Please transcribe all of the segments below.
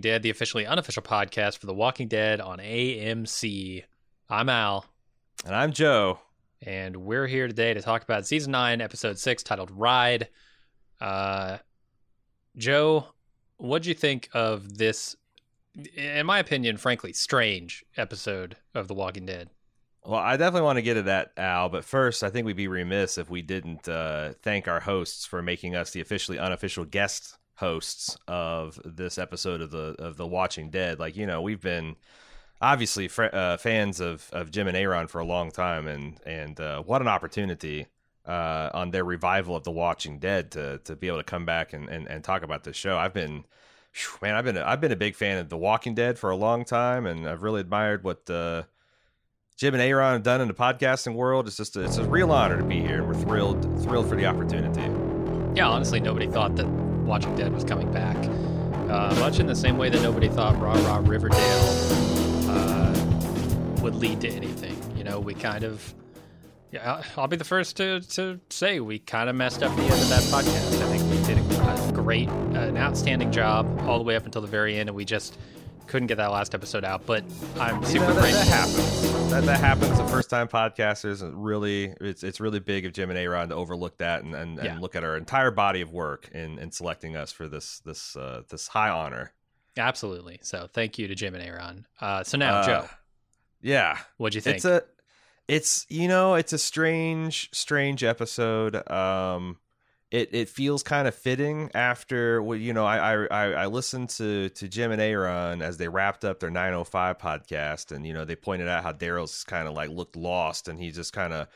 Dead, the officially unofficial podcast for The Walking Dead on AMC. I'm Al. And I'm Joe. And we're here today to talk about season 9, episode 6, titled Ride. Uh, Joe, what'd you think of this, in my opinion, frankly, strange episode of The Walking Dead? Well, I definitely want to get to that, Al. But first, I think we'd be remiss if we didn't uh, thank our hosts for making us the officially unofficial guest hosts of this episode of the of the Watching Dead. Like you know, we've been obviously fr- uh, fans of of Jim and Aaron for a long time, and and uh, what an opportunity uh, on their revival of the Watching Dead to to be able to come back and, and, and talk about this show. I've been man, I've been a, I've been a big fan of the Walking Dead for a long time, and I've really admired what. Uh, Jim and Aaron have done in the podcasting world. It's just a, it's a real honor to be here, and we're thrilled thrilled for the opportunity. Yeah, honestly, nobody thought that Watching Dead was coming back. Uh, much in the same way that nobody thought Raw Raw Riverdale uh, would lead to anything. You know, we kind of. Yeah, I'll be the first to, to say we kind of messed up the end of that podcast. I think we did a great, uh, an outstanding job all the way up until the very end, and we just couldn't get that last episode out, but I'm super you know, that, that, happens. That, that happens. The first time podcasters really it's it's really big of Jim and Aaron to overlook that and, and, Yeah. and look at our entire body of work in, in selecting us for this this uh, this high honor. absolutely. So thank you to Jim and Aaron. Uh, so now, Uh, Joe, Yeah, what'd you think? it's a it's you know it's a strange strange episode. Um, it it feels kind of fitting after well, you know I I I listened to to Jim and Aaron as they wrapped up their 905 podcast, and you know they pointed out how Daryl's kind of like looked lost, and he just kind of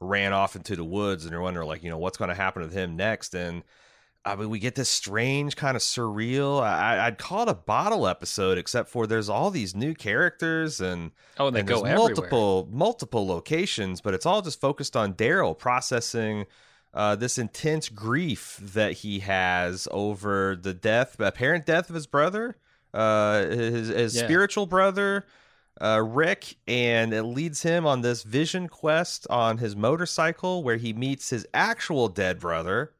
ran off into the woods, and they're wondering like you know what's going to happen with him next, and. I mean, we get this strange kind of surreal. I, I'd call it a bottle episode, except for there's all these new characters and oh, and they and go multiple multiple locations, but it's all just focused on Daryl processing uh, this intense grief that he has over the death, apparent death of his brother, uh, his, his Yeah. spiritual brother, uh, Rick, and it leads him on this vision quest on his motorcycle where he meets his actual dead brother.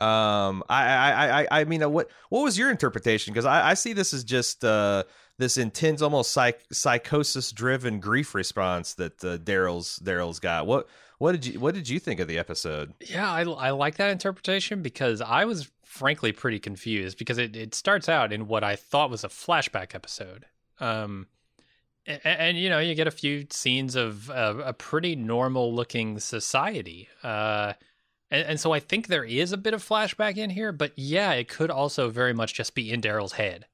Um, I, I, I, I mean, uh, what, what was your interpretation? Because I, I see this as just uh, this intense, almost psych, psychosis-driven grief response that uh, Daryl's Daryl's got. What, what did you, what did you think of the episode? Yeah, I, I like that interpretation because I was frankly pretty confused because it, it starts out in what I thought was a flashback episode. Um, and, and you know, you get a few scenes of, a pretty normal looking society. Uh, and, and so I think there is a bit of flashback in here, but yeah, it could also very much just be in Daryl's head.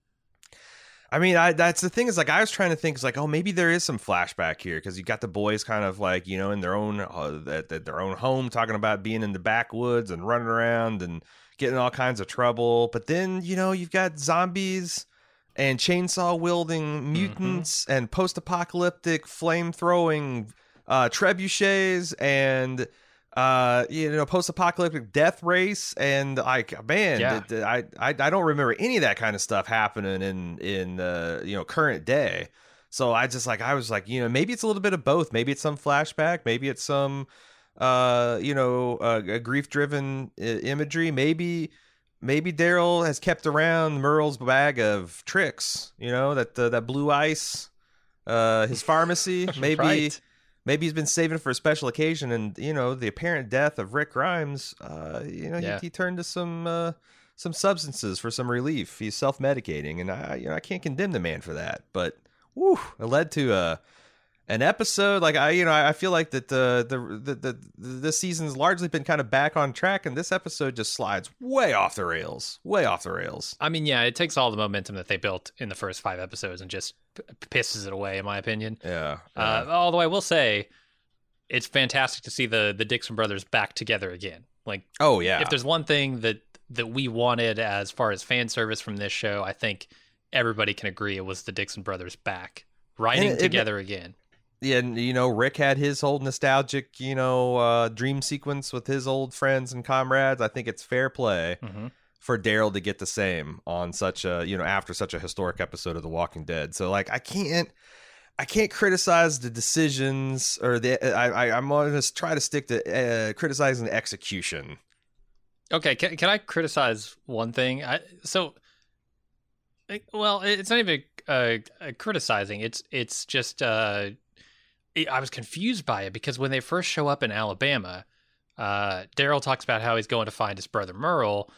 I mean, I that's the thing is like I was trying to think is like, oh, maybe there is some flashback here because you got the boys kind of like you know in their own uh, at, at their own home talking about being in the backwoods and running around and getting all kinds of trouble. But then you know you've got zombies and chainsaw wielding mutants and post apocalyptic flame throwing uh, trebuchets and uh you know post-apocalyptic death race and like man Yeah. I, I i don't remember any of that kind of stuff happening in in uh you know current day. So i just like i was like you know maybe it's a little bit of both. Maybe it's some flashback. Maybe it's some uh you know uh, grief driven uh, imagery. Maybe maybe daryl has kept around merle's bag of tricks you know that uh, that blue ice uh his pharmacy. Maybe Right. Maybe he's been saving for a special occasion and you know the apparent death of rick grimes uh you know Yeah. he, he turned to some uh some substances for some relief he's self-medicating and i you know i can't condemn the man for that but whew, it led to a an episode like i you know i feel like that the the the, the this season's largely been kind of back on track and this episode just slides way off the rails way off the rails I mean, yeah, it takes all the momentum that they built in the first five episodes and just p- pisses it away, in my opinion. yeah, Uh, although I will say, it's fantastic to see the the Dixon brothers back together again. Like, oh yeah if there's one thing that that we wanted as far as fan service from this show, I think everybody can agree it was the Dixon brothers back riding it- together again. And you know, Rick had his whole nostalgic, you know, uh, dream sequence with his old friends and comrades. I think it's fair play hmm for Daryl to get the same on such a, you know, after such a historic episode of The Walking Dead. So like, I can't, I can't criticize the decisions or the. I, I I'm going to try to stick to uh, criticizing the execution. Okay, can, can I criticize one thing? I, so Well, it's not even uh, criticizing. It's it's just uh, I was confused by it because when they first show up in Alabama, uh, Daryl talks about how he's going to find his brother Merle,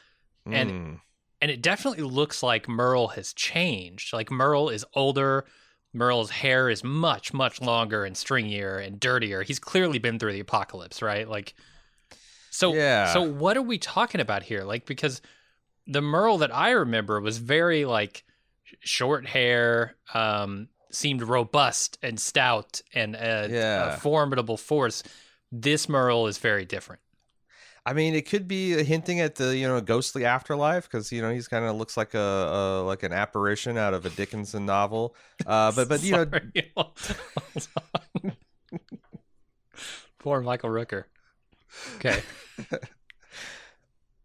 and Mm. and it definitely looks like Merle has changed. Like Merle is older. Merle's hair is much much longer and stringier and dirtier. He's clearly been through the apocalypse, right? Like, so Yeah. So what are we talking about here? Like because the Merle that I remember was very like short hair, um, seemed robust and stout and a, Yeah. a formidable force. This Merle is very different. I mean, it could be hinting at the you know ghostly afterlife because you know he's kind of looks like a, a like an apparition out of a Dickinson novel. Uh, but but you know Sorry. Hold on. Poor Michael Rooker. Okay.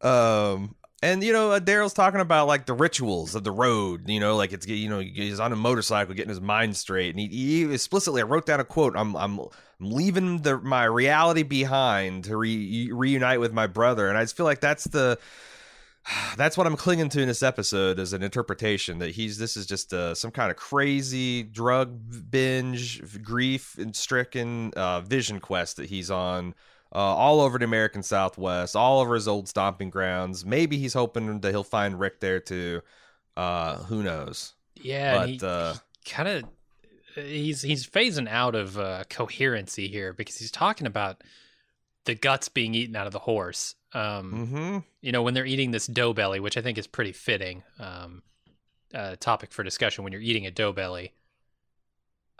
um and you know uh, daryl's talking about like the rituals of the road you know like it's you know he's on a motorcycle getting his mind straight and he, he explicitly i wrote down a quote i'm i'm, I'm leaving the my reality behind to re, reunite with my brother. And i just feel like that's the that's what i'm clinging to in this episode as an interpretation that he's this is just uh, some kind of crazy drug binge grief and stricken uh, vision quest that he's on uh, all over the American Southwest, all over his old stomping grounds. Maybe he's hoping that he'll find Rick there too. Uh, who knows? Yeah, but he, uh, kind of he's he's phasing out of uh, coherency here because he's talking about the guts being eaten out of the horse. Um, hmm You know, when they're eating this dough belly, which I think is pretty fitting um, uh, topic for discussion when you're eating a dough belly.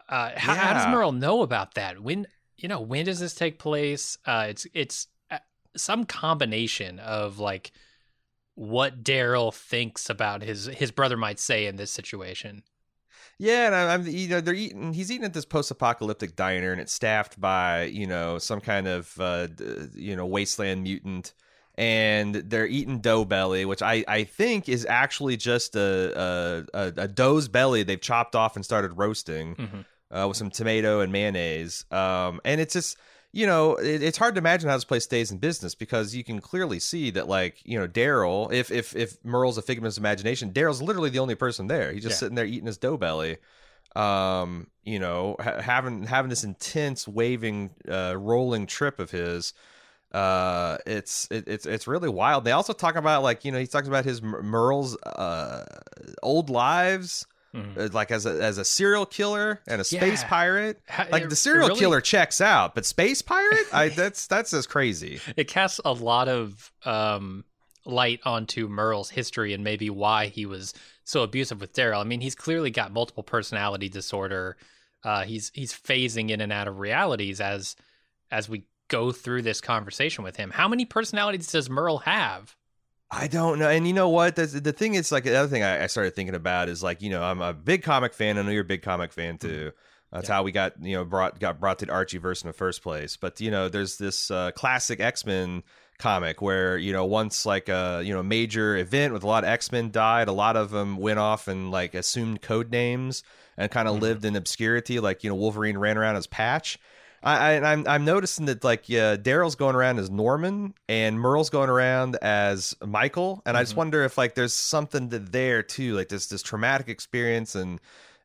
Uh, how, how does Yeah. Merle know about that? When you know when does this take place? Uh, it's it's uh, some combination of like what Daryl thinks about his his brother might say in this situation. Yeah, and I'm you know they're eating. He's eating at this post-apocalyptic diner, and it's staffed by you know some kind of uh, you know wasteland mutant, and they're eating dough belly, which I I think is actually just a a, a, a dough's belly they've chopped off and started roasting. Mhm. Uh, with some tomato and mayonnaise. Um, and it's just, you know, it, it's hard to imagine how this place stays in business because you can clearly see that, like, you know, Daryl, if if if Merle's a figment of his imagination, Daryl's literally the only person there. He's just Yeah. sitting there eating his dough belly. Um, you know, ha- having having this intense waving, uh, rolling trip of his. Uh, it's it, it's it's really wild. They also talk about like you know he talks about his Mer- Merle's uh old lives Mhm. uh, like as a as a serial killer and a space Yeah. pirate. Like it- the serial really- killer checks out, but space pirate, I that's that's just crazy. it casts a lot of um, light onto Merle's history and maybe why he was so abusive with Daryl. I mean, he's clearly got multiple personality disorder. Uh, he's he's phasing in and out of realities as as we go through this conversation with him. How many personalities does Merle have? I don't know, and you know what? The, the thing is, like the other thing I, I started thinking about is like you know I'm a big comic fan. I know you're a big comic fan too. That's Yeah. how we got you know brought got brought to the Archieverse in the first place. But you know, there's this uh, classic X Men comic where you know once like a you know major event with a lot of X Men died, a lot of them went off and like assumed code names and kind of Mhm. lived in obscurity. Like you know Wolverine ran around as Patch. I, I I'm I'm noticing that like yeah, Daryl's going around as Norman and Merle's going around as Michael, and I just Mhm. wonder if like there's something to there too, like this this traumatic experience and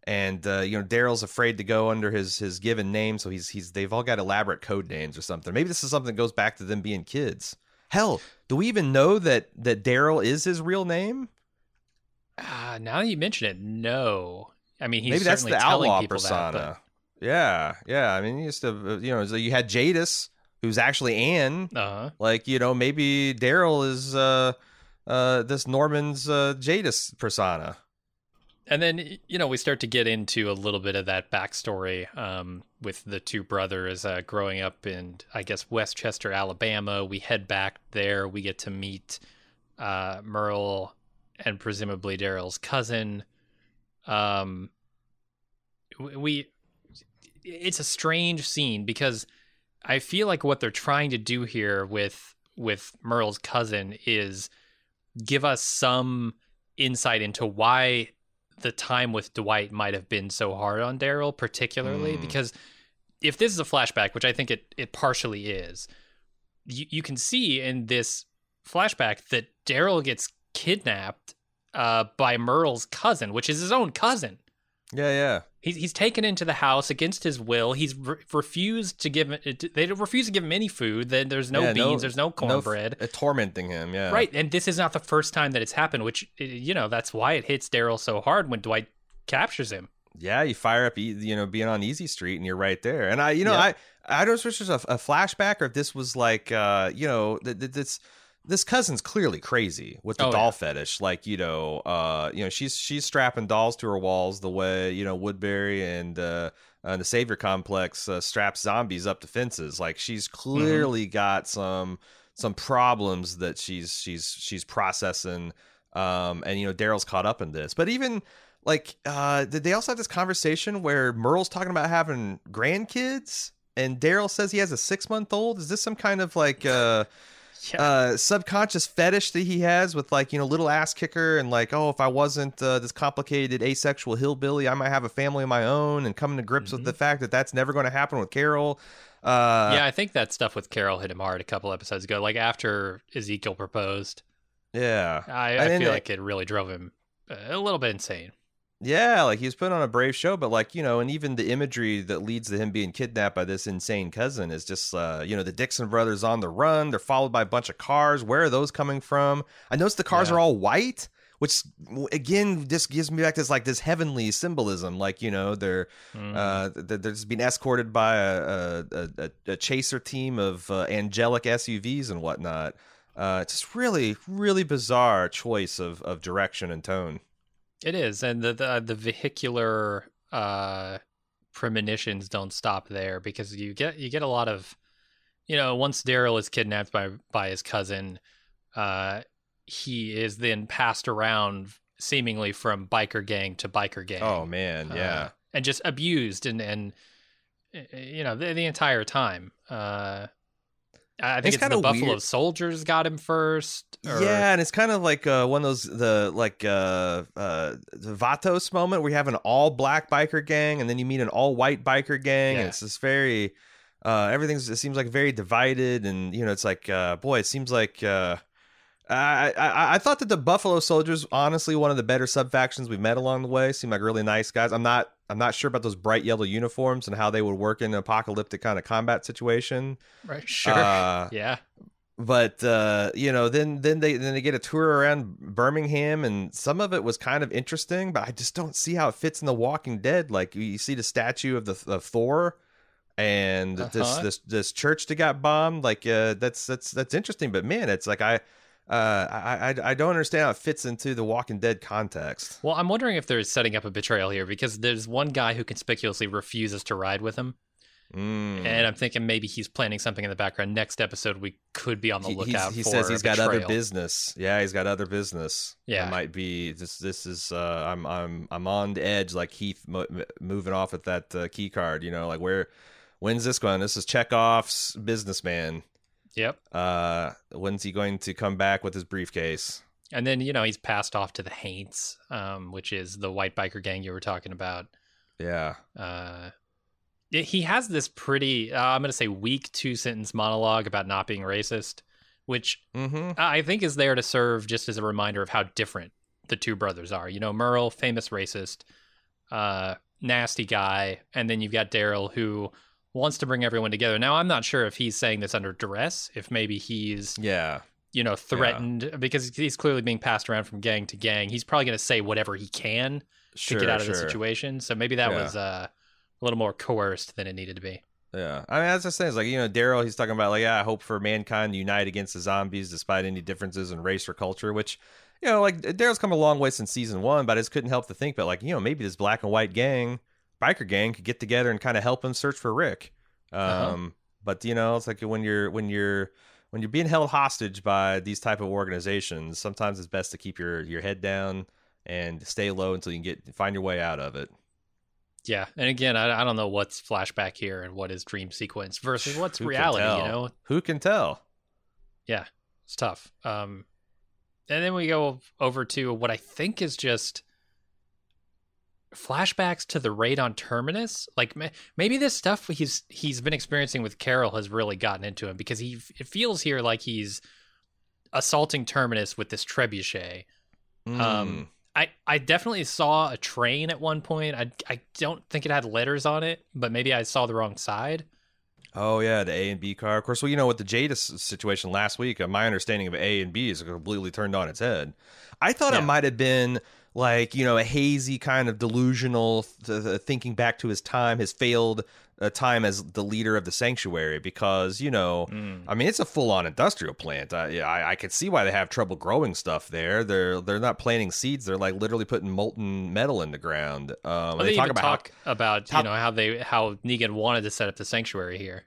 and uh, you know Daryl's afraid to go under his his given name, so he's he's they've all got elaborate code names or something. Maybe this is something that goes back to them being kids. Hell, do we even know that that Daryl is his real name? Ah, now that you mention it, no. I mean, he's Maybe that's the telling outlaw people persona. that. Yeah, yeah. I mean, you used to you know so you had Jadis, who's actually Anne. Uh-huh. Like you know maybe Daryl is uh uh this Norman's uh Jadis persona. And then you know we start to get into a little bit of that backstory um, with the two brothers uh, growing up in I guess Westchester, Alabama. We head back there. We get to meet uh, Merle and presumably Daryl's cousin. Um, we it's a strange scene because I feel like what they're trying to do here with with Merle's cousin is give us some insight into why the time with Dwight might have been so hard on Daryl, particularly Mm. because if this is a flashback, which I think it it partially is, you, you can see in this flashback that Daryl gets kidnapped uh, by Merle's cousin, which is his own cousin. Yeah, yeah. He's he's taken into the house against his will. He's re- refused to give they refuse to give him any food. Then there's no Yeah, no- beans, there's no cornbread. uh, tormenting him. Yeah, Right, and this is not the first time that it's happened. Which uh, you know that's why it hits Daryl so hard when Dwight captures him. Yeah, you fire up, you know, being on Easy Street, and you're right there. And I, you know, Yeah. I, I don't know if this was a, a flashback or if this was like, uh, you know, th- th- this this cousin's clearly crazy with the Oh, doll yeah. fetish. Like, you know, uh, you know, she's she's strapping dolls to her walls the way you know Woodbury and uh, uh, the Savior Complex uh, straps zombies up to fences. Like, she's clearly got some some problems that she's she's she's processing. Um, and you know, Daryl's caught up in this, but even like uh did they also have this conversation where Merle's talking about having grandkids and Daryl says he has a six month old? Is this some kind of like uh Yeah. uh subconscious fetish that he has with like, you know, little ass kicker and like, oh, if I wasn't uh, this complicated asexual hillbilly, I might have a family of my own and coming to grips with Mhm. the fact that that's never going to happen with Carol. Uh yeah, I think that stuff with Carol hit him hard a couple episodes ago. Like after Ezekiel proposed, yeah. I, I feel it- like it really drove him uh, a little bit insane. Yeah, like he was put on a brave show, but like you know, and even the imagery that leads to him being kidnapped by this insane cousin is just, uh, you know, the Dixon brothers on the run. They're followed by a bunch of cars. Where are those coming from? I noticed the cars Yeah. are all white, which again just gives me back this like this heavenly symbolism. Like you know, they're Mm. uh, they're just being escorted by a a, a, a chaser team of uh, angelic SUVs and whatnot. Uh, it's just really, really bizarre choice of of direction and tone. It is, and the the, the vehicular uh, premonitions don't stop there because you get you get a lot of, you know, once Daryl is kidnapped by by his cousin, uh, he is then passed around seemingly from biker gang to biker gang. Oh man, yeah. uh, and just abused and and uh, you know the, the entire time. Uh, I think It's it's, the Buffalo weird. Soldiers got him first. or- Yeah, and it's kind of like uh, one of those the like uh, uh, the Vatos moment where you have an all black biker gang and then you meet an all white biker gang, Yeah. and it's just very uh, everything's it seems like very divided, and you know it's like uh, boy, it seems like. Uh, I, I I thought that the Buffalo Soldiers, honestly, one of the better sub factions we've met along the way. Seem like really nice guys. I'm not I'm not sure about those bright yellow uniforms and how they would work in an apocalyptic kind of combat situation. right. Sure. Uh, yeah. but uh, you know, then then they then they get a tour around Birmingham, and some of it was kind of interesting, but I just don't see how it fits in The Walking Dead. Like you see the statue of the of Thor, and this Uh-huh. this this church that got bombed. Like uh, that's that's that's interesting, but man, it's like I. Uh, I, I I don't understand how it fits into the Walking Dead context. Well, I'm wondering if they're setting up a betrayal here because there's one guy who conspicuously refuses to ride with him, Mm. and I'm thinking maybe he's planning something in the background. Next episode, we could be on the lookout. he for says he's got other business. Yeah, he's got other business. Yeah. it might be this. This is uh, I'm I'm I'm on the edge, like Heath mo- moving off with that uh, key card. You know, like where when's this going? This is Chekhov's businessman. Yep. Uh, when's he going to come back with his briefcase? And then you know he's passed off to the Haints, um, which is the white biker gang you were talking about. Yeah, Uh, he has this pretty, uh, I'm going to say, weak two sentence monologue about not being racist, which mm-hmm. I think is there to serve just as a reminder of how different the two brothers are. You know, Merle, famous racist, uh, nasty guy, and then you've got Daryl who wants to bring everyone together. Now, I'm not sure if he's saying this under duress, if maybe he's Yeah, you know threatened because he's clearly being passed around from gang to gang. He's probably going to say whatever he can sure. to get out of the situation. So maybe that Yeah. was uh, a little more coerced than it needed to be. Yeah, I mean, as I say, it's like you know, Daryl. He's talking about like, yeah, I hope for mankind to unite against the zombies despite any differences in race or culture. Which, you know, like Daryl's come a long way since season one, but I just couldn't help to think, but like, you know, maybe this black and white gang, biker gang, could get together and kind of help him search for Rick. Um, Uh-huh. but you know, it's like when you're when you're when you're being held hostage by these type of organizations, sometimes it's best to keep your your head down and stay low until you can get find your way out of it. Yeah, and again, I, I don't know what's flashback here and what is dream sequence versus what's reality. You know, Who can tell? Yeah, it's tough. Um, and then we go over to what I think is just flashbacks to the raid on Terminus. Like maybe this stuff he's he's been experiencing with Carol has really gotten into him because he it feels here like he's assaulting Terminus with this trebuchet. Mm. Um, I, I definitely saw a train at one point. I, I don't think it had letters on it, but maybe I saw the wrong side. Oh yeah, the A and B car. Of course, well, you know, with the Jadis situation last week, uh, my understanding of A and B is completely turned on its head. I thought Yeah. it might have been like you know a hazy kind of delusional th- th- thinking back to his time, his failed uh, time as the leader of the sanctuary, because you know, I mean, it's a full on industrial plant. I, I I could see why they have trouble growing stuff there. They're they're not planting seeds; they're like literally putting molten metal in the ground. Um, Well, they, they, talk about how- talk about how- you know how they how Negan wanted to set up the sanctuary here.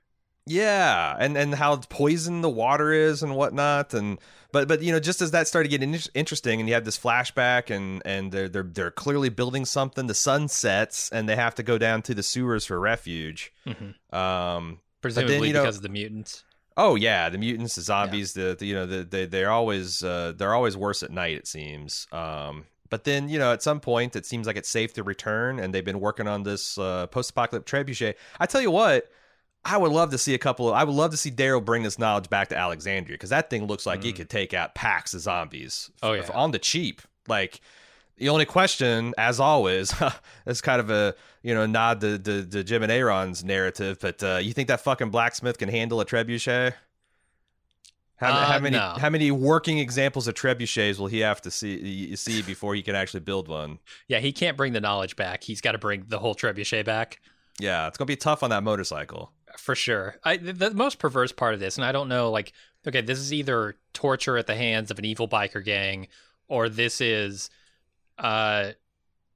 Yeah, and and how poison the water is and whatnot, and but but you know just as that started getting interesting, and you have this flashback, and and they're they're they're clearly building something. The sun sets, and they have to go down to the sewers for refuge. Mhm. Um. Presumably you know- because of the mutants. Oh yeah, the mutants, the zombies, the, the you know the, they they're always uh, they're always worse at night. It seems. Um. But then you know at some point it seems like it's safe to return, and they've been working on this uh, post-apocalyptic trebuchet. I tell you what. I would love to see a couple of. I would love to see Daryl bring this knowledge back to Alexandria because that thing looks like it could take out packs of zombies. Oh, yeah. on the cheap. Like the only question, as always, is kind of a you know nod to, to, to Jim and Aaron's narrative. But uh, you think that fucking blacksmith can handle a trebuchet? How, Uh, how many no. how many working examples of trebuchets will he have to see see before he can actually build one? Yeah, he can't bring the knowledge back. He's got to bring the whole trebuchet back. Yeah, it's gonna be tough on that motorcycle. For sure. I the, the most perverse part of this, and I don't know, like, okay, this is either torture at the hands of an evil biker gang, or this is uh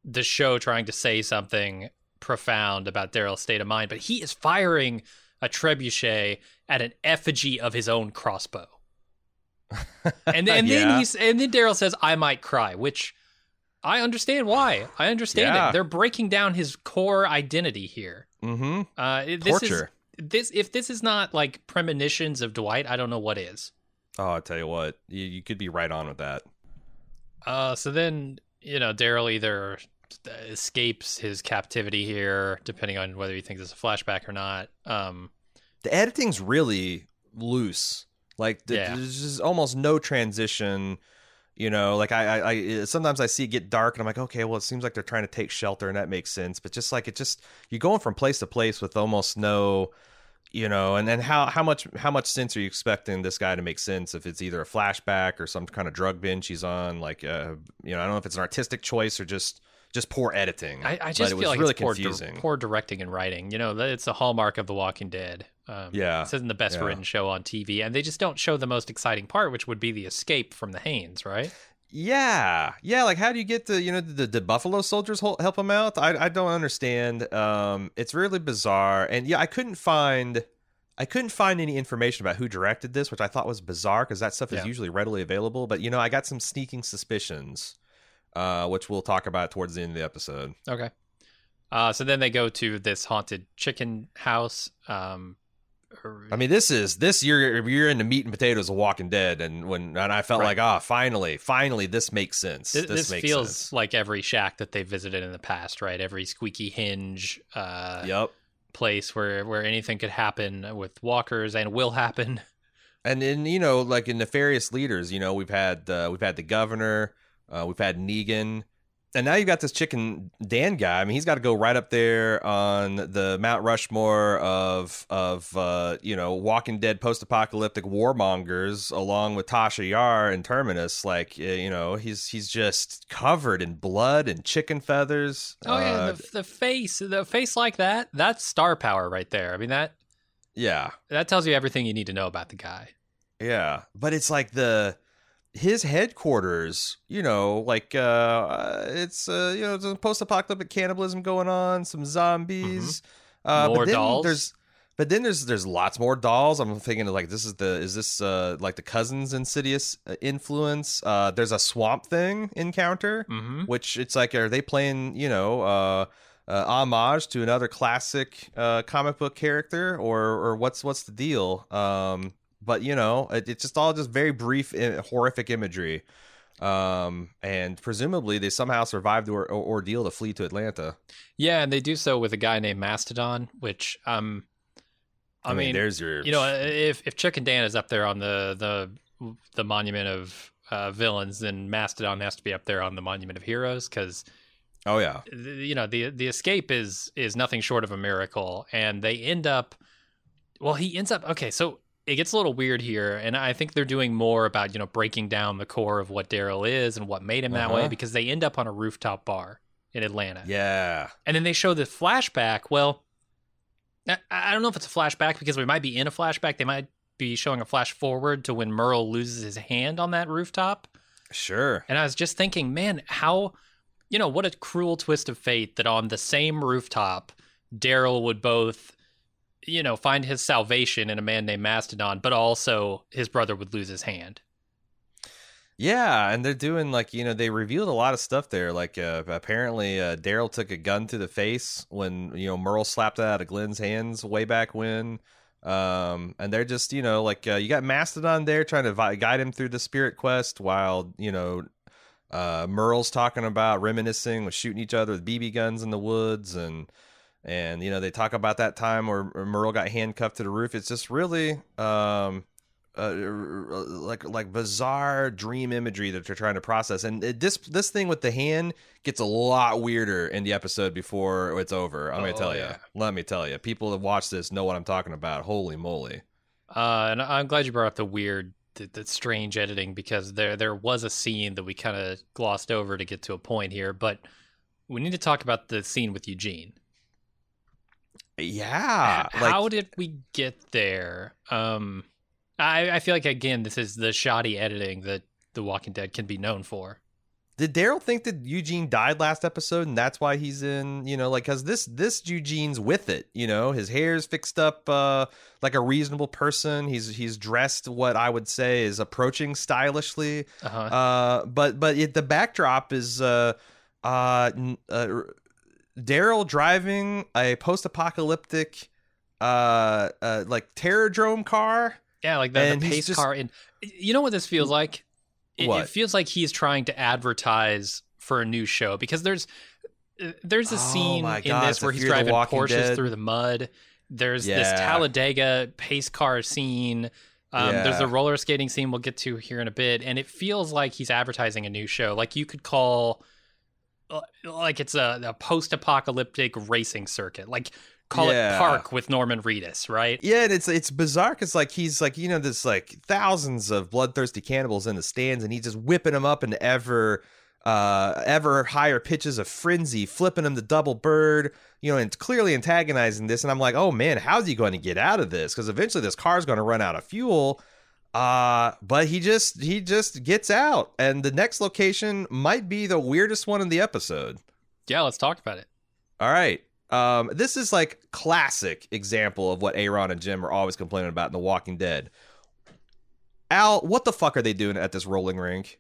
the show trying to say something profound about Daryl's state of mind. But he is firing a trebuchet at an effigy of his own crossbow, and and Yeah. then he's and then Daryl says, "I might cry," which. I understand why. I understand Yeah. it. They're breaking down his core identity here. Mm-hmm. Uh, this is Torture. This if this is not like premonitions of Dwight, I don't know what is. Oh, I tell you what, you, you could be right on with that. Uh, so then you know Daryl either escapes his captivity here, depending on whether he thinks it's a flashback or not. Um, the editing's really loose. Like th- Yeah. there's just almost no transition. You know, like I, I, I, sometimes I see it get dark, and I'm like, okay, well, it seems like they're trying to take shelter, and that makes sense. But just like it, just you're going from place to place with almost no, you know, and then how how much how much sense are you expecting this guy to make sense if it's either a flashback or some kind of drug binge he's on? Like, uh, you know, I don't know if it's an artistic choice or just just poor editing. I, I just feel like really it's poor, di- confusing. poor directing and writing. You know, it's a hallmark of The Walking Dead. Um, Yeah. this isn't the best Yeah. written show on TV, and they just don't show the most exciting part, which would be the escape from the Haints, right? Yeah, yeah. Like, how do you get the you know the, the Buffalo Soldiers help him out? I I don't understand. Um, it's really bizarre, and yeah, I couldn't find. I couldn't find any information about who directed this, which I thought was bizarre because that stuff is Yeah. usually readily available. But you know, I got some sneaking suspicions, uh, which we'll talk about towards the end of the episode. Okay. Uh, so then they go to this haunted chicken house. Um, or- I mean, this is this you're you're into meat and potatoes of Walking Dead, and when and I felt Right. like, ah, finally, finally, this makes sense. This, this this makes feels sense. like every shack that they visited in the past, right? Every squeaky hinge uh, Yep. place where where anything could happen with walkers and will happen. and then you know like in nefarious leaders you know we've had uh, we've had the governor uh, we've had negan and now you've got this chicken dan guy i mean he's got to go right up there on the mount rushmore of of uh, you know walking dead post-apocalyptic warmongers along with tasha yar and terminus like you know he's he's just covered in blood and chicken feathers Oh yeah, Uh, the, the face, the face like that, that's star power right there. I mean that yeah that tells you everything you need to know about the guy. Yeah, but it's like the his headquarters, you know, like uh it's uh you know, there's post-apocalyptic cannibalism going on, some zombies. Uh Mm-hmm. More but then dolls? There's but then there's there's lots more dolls. I'm thinking like this is the is this uh like the cousins insidious uh, influence? Uh there's a swamp thing encounter Mm-hmm. which it's like are they playing you know uh, uh homage to another classic uh comic book character or or what's what's the deal um but you know it, it's just all just very brief horrific imagery um and presumably they somehow survived the or- or- ordeal to flee to atlanta Yeah, and they do so with a guy named Mastodon, which um, I, mean, there's your you know, if if Chicken Dan is up there on the the the monument of uh, villains, then Mastodon has to be up there on the Monument of Heroes because Oh yeah. you know the the escape is is nothing short of a miracle, and they end up. Well, he ends up okay. So it gets a little weird here, and I think they're doing more about you know breaking down the core of what Daryl is and what made him that way Uh-huh. because they end up on a rooftop bar in Atlanta. Yeah. And then they show the flashback. Well, I, I don't know if it's a flashback because we might be in a flashback. They might be showing a flash forward to when Merle loses his hand on that rooftop. Sure. And I was just thinking, man, how, you know, what a cruel twist of fate that on the same rooftop, Daryl would both, you know, find his salvation in a man named Mastodon, but also his brother would lose his hand. Yeah, and they're doing like you know they revealed a lot of stuff there. Like uh, apparently uh, Daryl took a gun to the face when you know Merle slapped it out of Glenn's hands way back when. Um, and they're just you know like uh, you got Mastodon there trying to vi- guide him through the spirit quest while you know uh, Merle's talking about reminiscing with shooting each other with BB guns in the woods and and you know they talk about that time where Merle got handcuffed to the roof. It's just really um uh, like like bizarre dream imagery that they're trying to process, and it, this this thing with the hand gets a lot weirder in the episode before it's over. I'm gonna Oh, tell you. yeah. Let me tell you, people that watch this know what I'm talking about. Holy moly! Uh, and I'm glad you brought up the weird, the, the strange editing because there there was a scene that we kind of glossed over to get to a point here, but we need to talk about the scene with Eugene. Yeah, H- like How did we get there? Um, I, I feel like again, this is the shoddy editing that The Walking Dead can be known for. did Daryl think that Eugene died last episode, and that's why he's in? You know, like because this this Eugene's with it. You know, his hair's fixed up uh, like a reasonable person. He's he's dressed what I would say is approaching stylishly. Uh-huh. Uh, but but it, the backdrop is uh, uh, uh, Daryl driving a post-apocalyptic uh, uh, like terrordrome car. yeah, like the, the pace just- car. And you know what this feels like? It, it feels like he's trying to advertise for a new show because there's uh, there's a Oh scene my in this where he's driving Porsches Dead. through the mud. There's this Talladega pace car scene. Um, There's Yeah. the roller skating scene we'll get to here in a bit, and it feels like he's advertising a new show. Like you could call, like it's a, a post-apocalyptic racing circuit. Like call Yeah. it Park with Norman Reedus, right? Yeah, and it's it's bizarre because like he's like you know there's like thousands of bloodthirsty cannibals in the stands, and he's just whipping them up into ever uh ever higher pitches of frenzy, flipping them to double bird, you know, and clearly antagonizing this. And I'm like, oh man, how's he going to get out of this? Because eventually this car's going to run out of fuel. Uh, but he just he just gets out, and the next location might be the weirdest one in the episode. Yeah, let's talk about it. All right. Um, this is like classic example of what Aaron and Jim are always complaining about in The Walking Dead. Al, what the fuck are they doing at this rolling rink?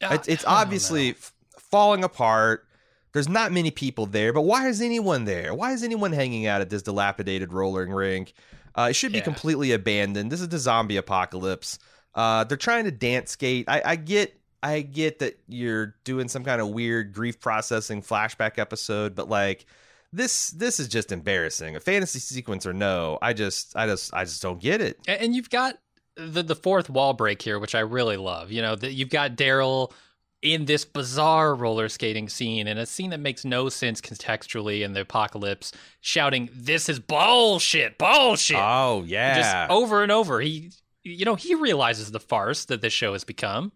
It's, it's obviously f- falling apart. There's not many people there, but why is anyone there? Why is anyone hanging out at this dilapidated rolling rink? Uh, it should be Yeah. completely abandoned. This is the zombie apocalypse. Uh, they're trying to dance skate. I, I get, I get that you're doing some kind of weird grief processing flashback episode, but like this, this is just embarrassing. A fantasy sequence or no, I just, I just, I just don't get it. And you've got the the fourth wall break here, which I really love. You know, that you've got Daryl in this bizarre roller skating scene and a scene that makes no sense contextually in the apocalypse, shouting, "This is bullshit, bullshit!" Oh yeah, Just over and over. He, you know, he realizes the farce that this show has become.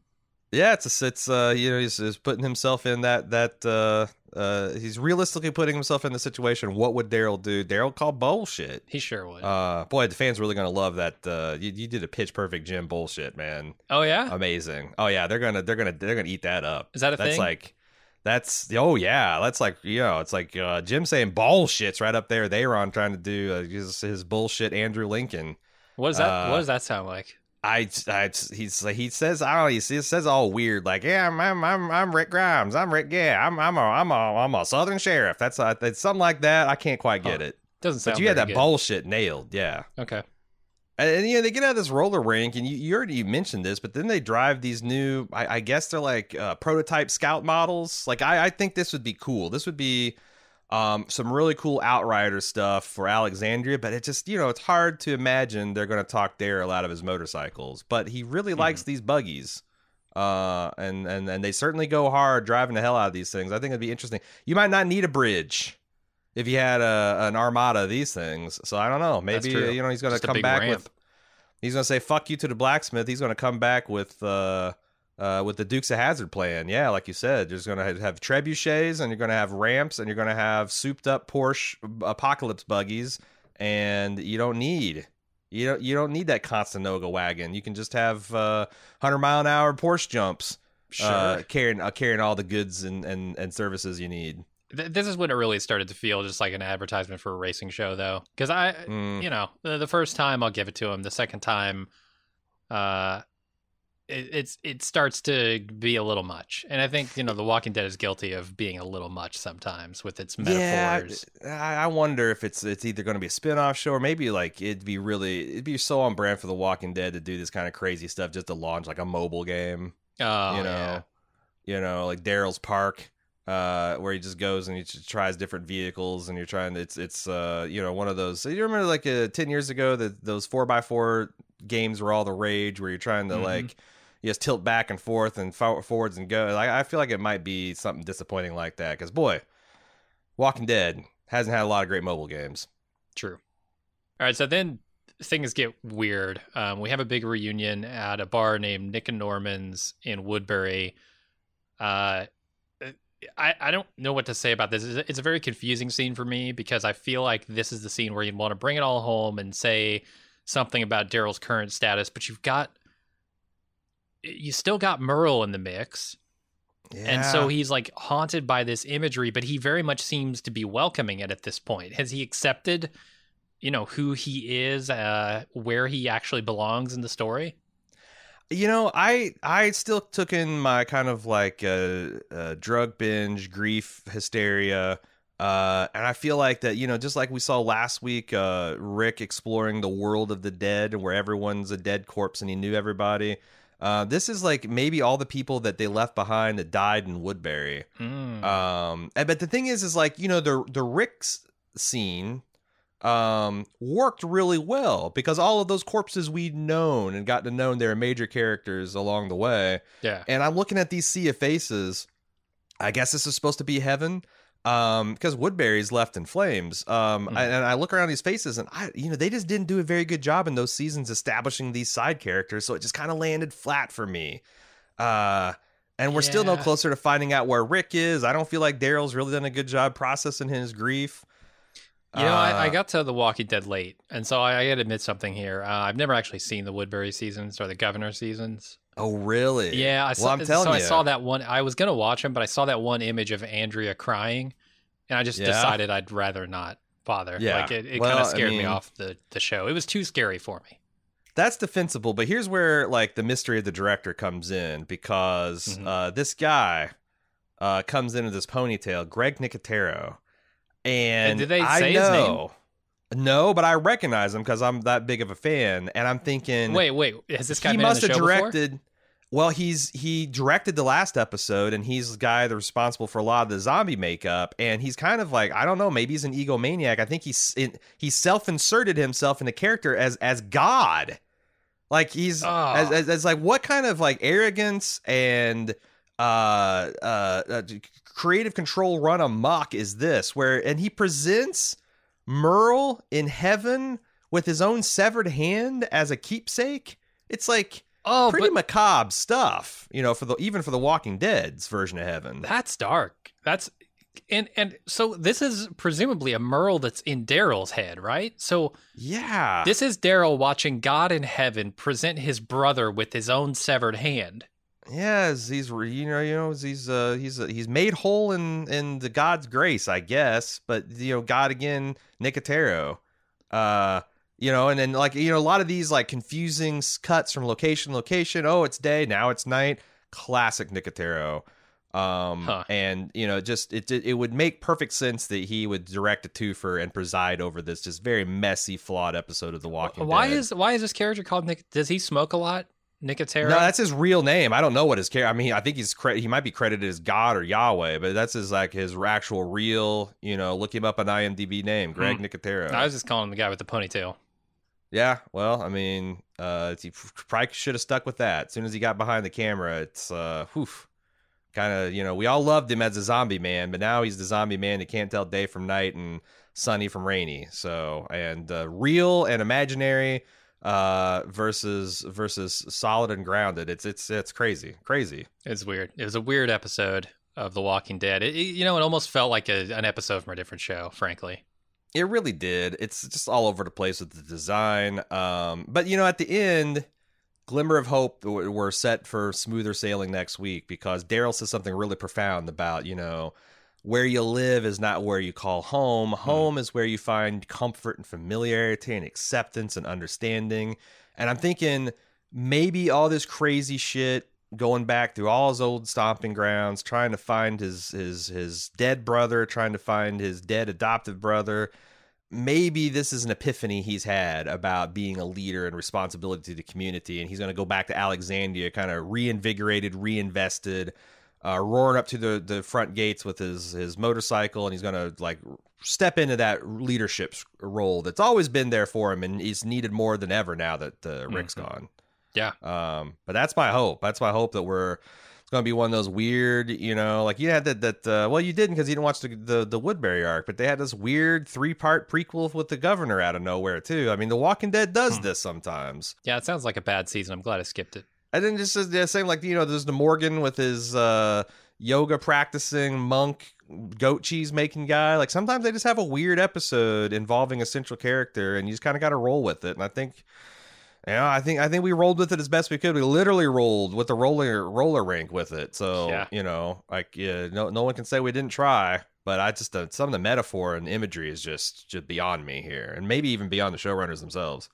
Yeah, it's it's uh you know he's, he's putting himself in that that uh uh he's realistically putting himself in the situation. What would Daryl do? Daryl call bullshit. He sure would. Uh, boy, the fans really gonna love that. Uh, you, you did a pitch perfect Jim bullshit, man. oh yeah, Amazing. Oh yeah, they're gonna they're gonna they're gonna eat that up. is that a That's thing? like that's oh yeah, that's like you know it's like uh, Jim saying bullshit's right up there. They were on trying to do uh, his, his bullshit Andrew Lincoln. what does that? uh, what does that sound like? I, I he's he says I don't know he says, says all weird like yeah I'm I'm I'm, I'm Rick Grimes I'm Rick yeah I'm I'm a I'm a I'm a Southern sheriff that's a, it's something like that I can't quite get Huh. it Doesn't sound. but you had that good. bullshit nailed yeah Okay. and, and, you know they get out of this roller rink and you, you already mentioned this but then they drive these new I, I guess they're like uh, prototype scout models like I I think this would be cool this would be um, some really cool outrider stuff for Alexandria, but it just you know it's hard to imagine they're going to talk Daryl out of his motorcycles. But he really likes these buggies. Uh, and and and they certainly go hard driving the hell out of these things. I think it'd be interesting. You might not need a bridge if you had a an armada of these things. So I don't know. Maybe you know he's going to come back ramp. with. He's going to say "fuck you" to the blacksmith. He's going to come back with uh, uh, with the Dukes of Hazzard plan. Yeah, like you said, there's going to have, trebuchets, and you're going to have ramps, and you're going to have souped up Porsche apocalypse buggies, and you don't need. You don't you don't need that Conestoga wagon. You can just have uh, hundred mile an hour Porsche jumps, Sure. uh, carrying uh, carrying all the goods and, and, and services you need. Th- this is when it really started to feel just like an advertisement for a racing show, though. Because I, Mm. you know, the, the first time I'll give it to him. The second time, uh, it, it's it starts to be a little much, and I think you know, The Walking Dead is guilty of being a little much sometimes with its metaphors. Yeah, I, I wonder if it's it's either going to be a spin-off show or maybe like it'd be really it'd be so on brand for The Walking Dead to do this kind of crazy stuff just to launch like a mobile game. Oh, you know, yeah. you know, like Daryl's Park, uh, where he just goes and he tries different vehicles, and you're trying. To, it's it's uh, you know, one of those. You remember like uh, ten years ago that those four x four games were all the rage, where you're trying to Mhm. like. You just tilt back and forth and for- forwards and go. Like I feel like it might be something disappointing like that because boy, Walking Dead hasn't had a lot of great mobile games. True. All right, so then things get weird. Um, we have a big reunion at a bar named Nick and Norman's in Woodbury. Uh, I, I don't know what to say about this. It's a, it's a very confusing scene for me because I feel like this is the scene where you'd want to bring it all home and say something about Daryl's current status, but you've got you still got Merle in the mix. And so he's like haunted by this imagery, but he very much seems to be welcoming it at this point. Has he accepted, you know, who he is, uh, where he actually belongs in the story? You know, I I still took in my kind of like uh, uh, drug binge, grief, hysteria, uh, and I feel like that. You know, just like we saw last week, uh, Rick exploring the world of the dead, where everyone's a dead corpse and he knew everybody. Uh, this is like maybe all the people that they left behind that died in Woodbury. Mm. Um, and, but the thing is, is like you know the the Rick's scene um worked really well because all of those corpses we'd known and gotten to know their major characters along the way yeah. and i'm looking at these sea of faces i guess this is supposed to be heaven um because woodbury's left in flames um Mhm. and, and i look around these faces and i you know they just didn't do a very good job in those seasons establishing these side characters so it just kind of landed flat for me uh and we're still no closer to finding out where rick is i don't feel like daryl's really done a good job processing his grief You know, I, I Uh, got to The Walking Dead late, and so I, I got to admit something here. Uh, I've never actually seen the Woodbury seasons or the Governor seasons. Oh, really? Yeah, I well, saw. I'm telling so you. I saw that one. I was gonna watch him, but I saw that one image of Andrea crying, and I just Yeah. decided I'd rather not bother. Yeah. like it, it Well, kind of scared me mean- off the the show. It was too scary for me. That's defensible, but here's where like the mystery of the director comes in because Mhm. uh, this guy uh, comes in with this ponytail, Greg Nicotero, and did they I say his name? know, No, but I recognize him because I'm that big of a fan, and I'm thinking, Wait, wait, has this guy he been must in the have directed? before? Well, he's he directed the last episode, and he's the guy that's responsible for a lot of the zombie makeup. And he's kind of like I don't know, maybe he's an egomaniac. I think he's in, he self inserted himself in the character as as God. Like he's Ah. as, as as like what kind of like arrogance and uh, uh uh creative control run amok is this? Where and he presents Merle in heaven with his own severed hand as a keepsake. It's like Oh, pretty but macabre stuff, you know, for the even for the Walking Dead's version of heaven. that's dark. That's and and so this is presumably a Merle that's in Daryl's head, right? So yeah, this is Daryl watching God in heaven present his brother with his own severed hand. yes, he's you know you know he's uh he's uh, he's made whole in in the God's grace, I guess. But you know, God again, Nicotero, uh. You know, and then like you know, a lot of these like confusing cuts from location to location. Oh, it's day now, it's night. Classic Nicotero. Um, Huh. and you know, just it it would make perfect sense that he would direct a twofer and preside over this just very messy, flawed episode of The Walking why Dead. is why is this character called Nick? Does he smoke a lot? Nicotero? No, that's his real name. I don't know what his character. I mean, I think he's cre- he might be credited as God or Yahweh, but that's his like his actual real. You know, look him up on IMDb name, Greg Hmm. Nicotero. I was just calling him the guy with the ponytail. Yeah, well, I mean, uh, he probably should have stuck with that. As soon as he got behind the camera, it's uh, kind of you know we all loved him as a zombie man, but now he's the zombie man that can't tell day from night and sunny from rainy. So and uh, real and imaginary uh versus versus solid and grounded it's it's it's crazy crazy It's weird. It was a weird episode of The Walking Dead. It- you know, it almost felt like a, an episode from a different show, frankly. It really did. It's just all over the place with the design. Um, but you know, at the end, glimmer of hope. We're set for smoother sailing next week because Daryl says something really profound about you know where you live is not where you call home. Home is where you find comfort and familiarity and acceptance and understanding. And I'm thinking maybe all this crazy shit going back through all his old stomping grounds, trying to find his his his dead brother, trying to find his dead adoptive brother. Maybe this is an epiphany he's had about being a leader and responsibility to the community, and he's going to go back to Alexandria, kind of reinvigorated, reinvested, uh, roaring up to the the front gates with his his motorcycle, and he's going to like step into that leadership role that's always been there for him, and he's needed more than ever now that uh, Rick's Mhm. gone. Yeah. Um, but that's my hope. That's my hope that we're it's going to be one of those weird, you know, like you had that that uh, well, you didn't because you didn't watch the, the the Woodbury arc, but they had this weird three part prequel with the governor out of nowhere too. I mean, The Walking Dead does Hmm. this sometimes. Yeah, it sounds like a bad season. I'm glad I skipped it. And then just the same like you know, there's the Morgan with his uh, yoga practicing monk goat cheese making guy. Like sometimes they just have a weird episode involving a central character, and you just kind of got to roll with it. And I think, you know, I think I think we rolled with it as best we could. We literally rolled with the roller roller rink with it. So Yeah. you know, like yeah, no no one can say we didn't try. But I just uh, some of the metaphor and imagery is just just beyond me here, and maybe even beyond the showrunners themselves.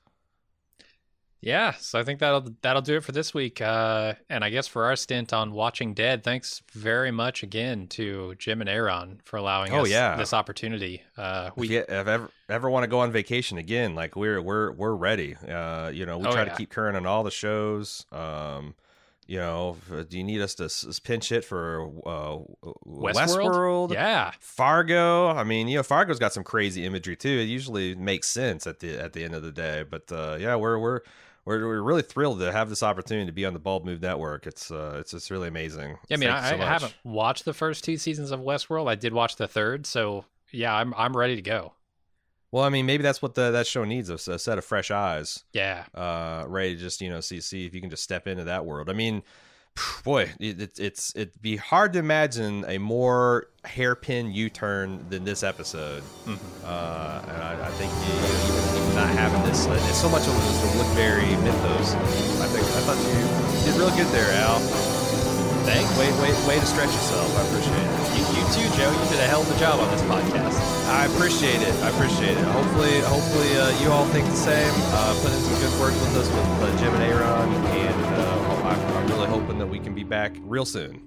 Yeah, so I think that'll that'll do it for this week. Uh, and I guess for our stint on Watching Dead, thanks very much again to Jim and Aaron for allowing Oh, us yeah. this opportunity. Uh, we if, you, if ever ever want to go on vacation again, like we're we're we're ready. Uh, you know, we Oh, try yeah. to keep current on all the shows. Um, you know, do you need us to s- pinch it for uh, Westworld? yeah, Fargo. I mean, you know, Fargo's got some crazy imagery too. It usually makes sense at the at the end of the day. But uh, yeah, we're we're we're we're really thrilled to have this opportunity to be on the Bald Move Network. It's uh, it's just really amazing. yeah. I mean, I, so I haven't watched the first two seasons of Westworld. I did watch the third, so yeah, I'm I'm ready to go. Well, I mean, maybe that's what the, that show needs a, a set of fresh eyes. Yeah, uh ready to just you know see see if you can just step into that world. I mean boy it, it, it's it'd be hard to imagine a more hairpin u-turn than this episode. Mhm. uh and i, I think you, even, not having this it's so much of this the woodbury mythos. I think i thought you, you did real good there al. Thanks. way way way to stretch yourself. I appreciate it You, too, Joe. You did a hell of a job on this podcast. I appreciate it. I appreciate it. Hopefully, hopefully uh, you all think the same. Uh, put in some good work with us with uh, Jim and Aaron, and uh, I'm, I'm really hoping that we can be back real soon.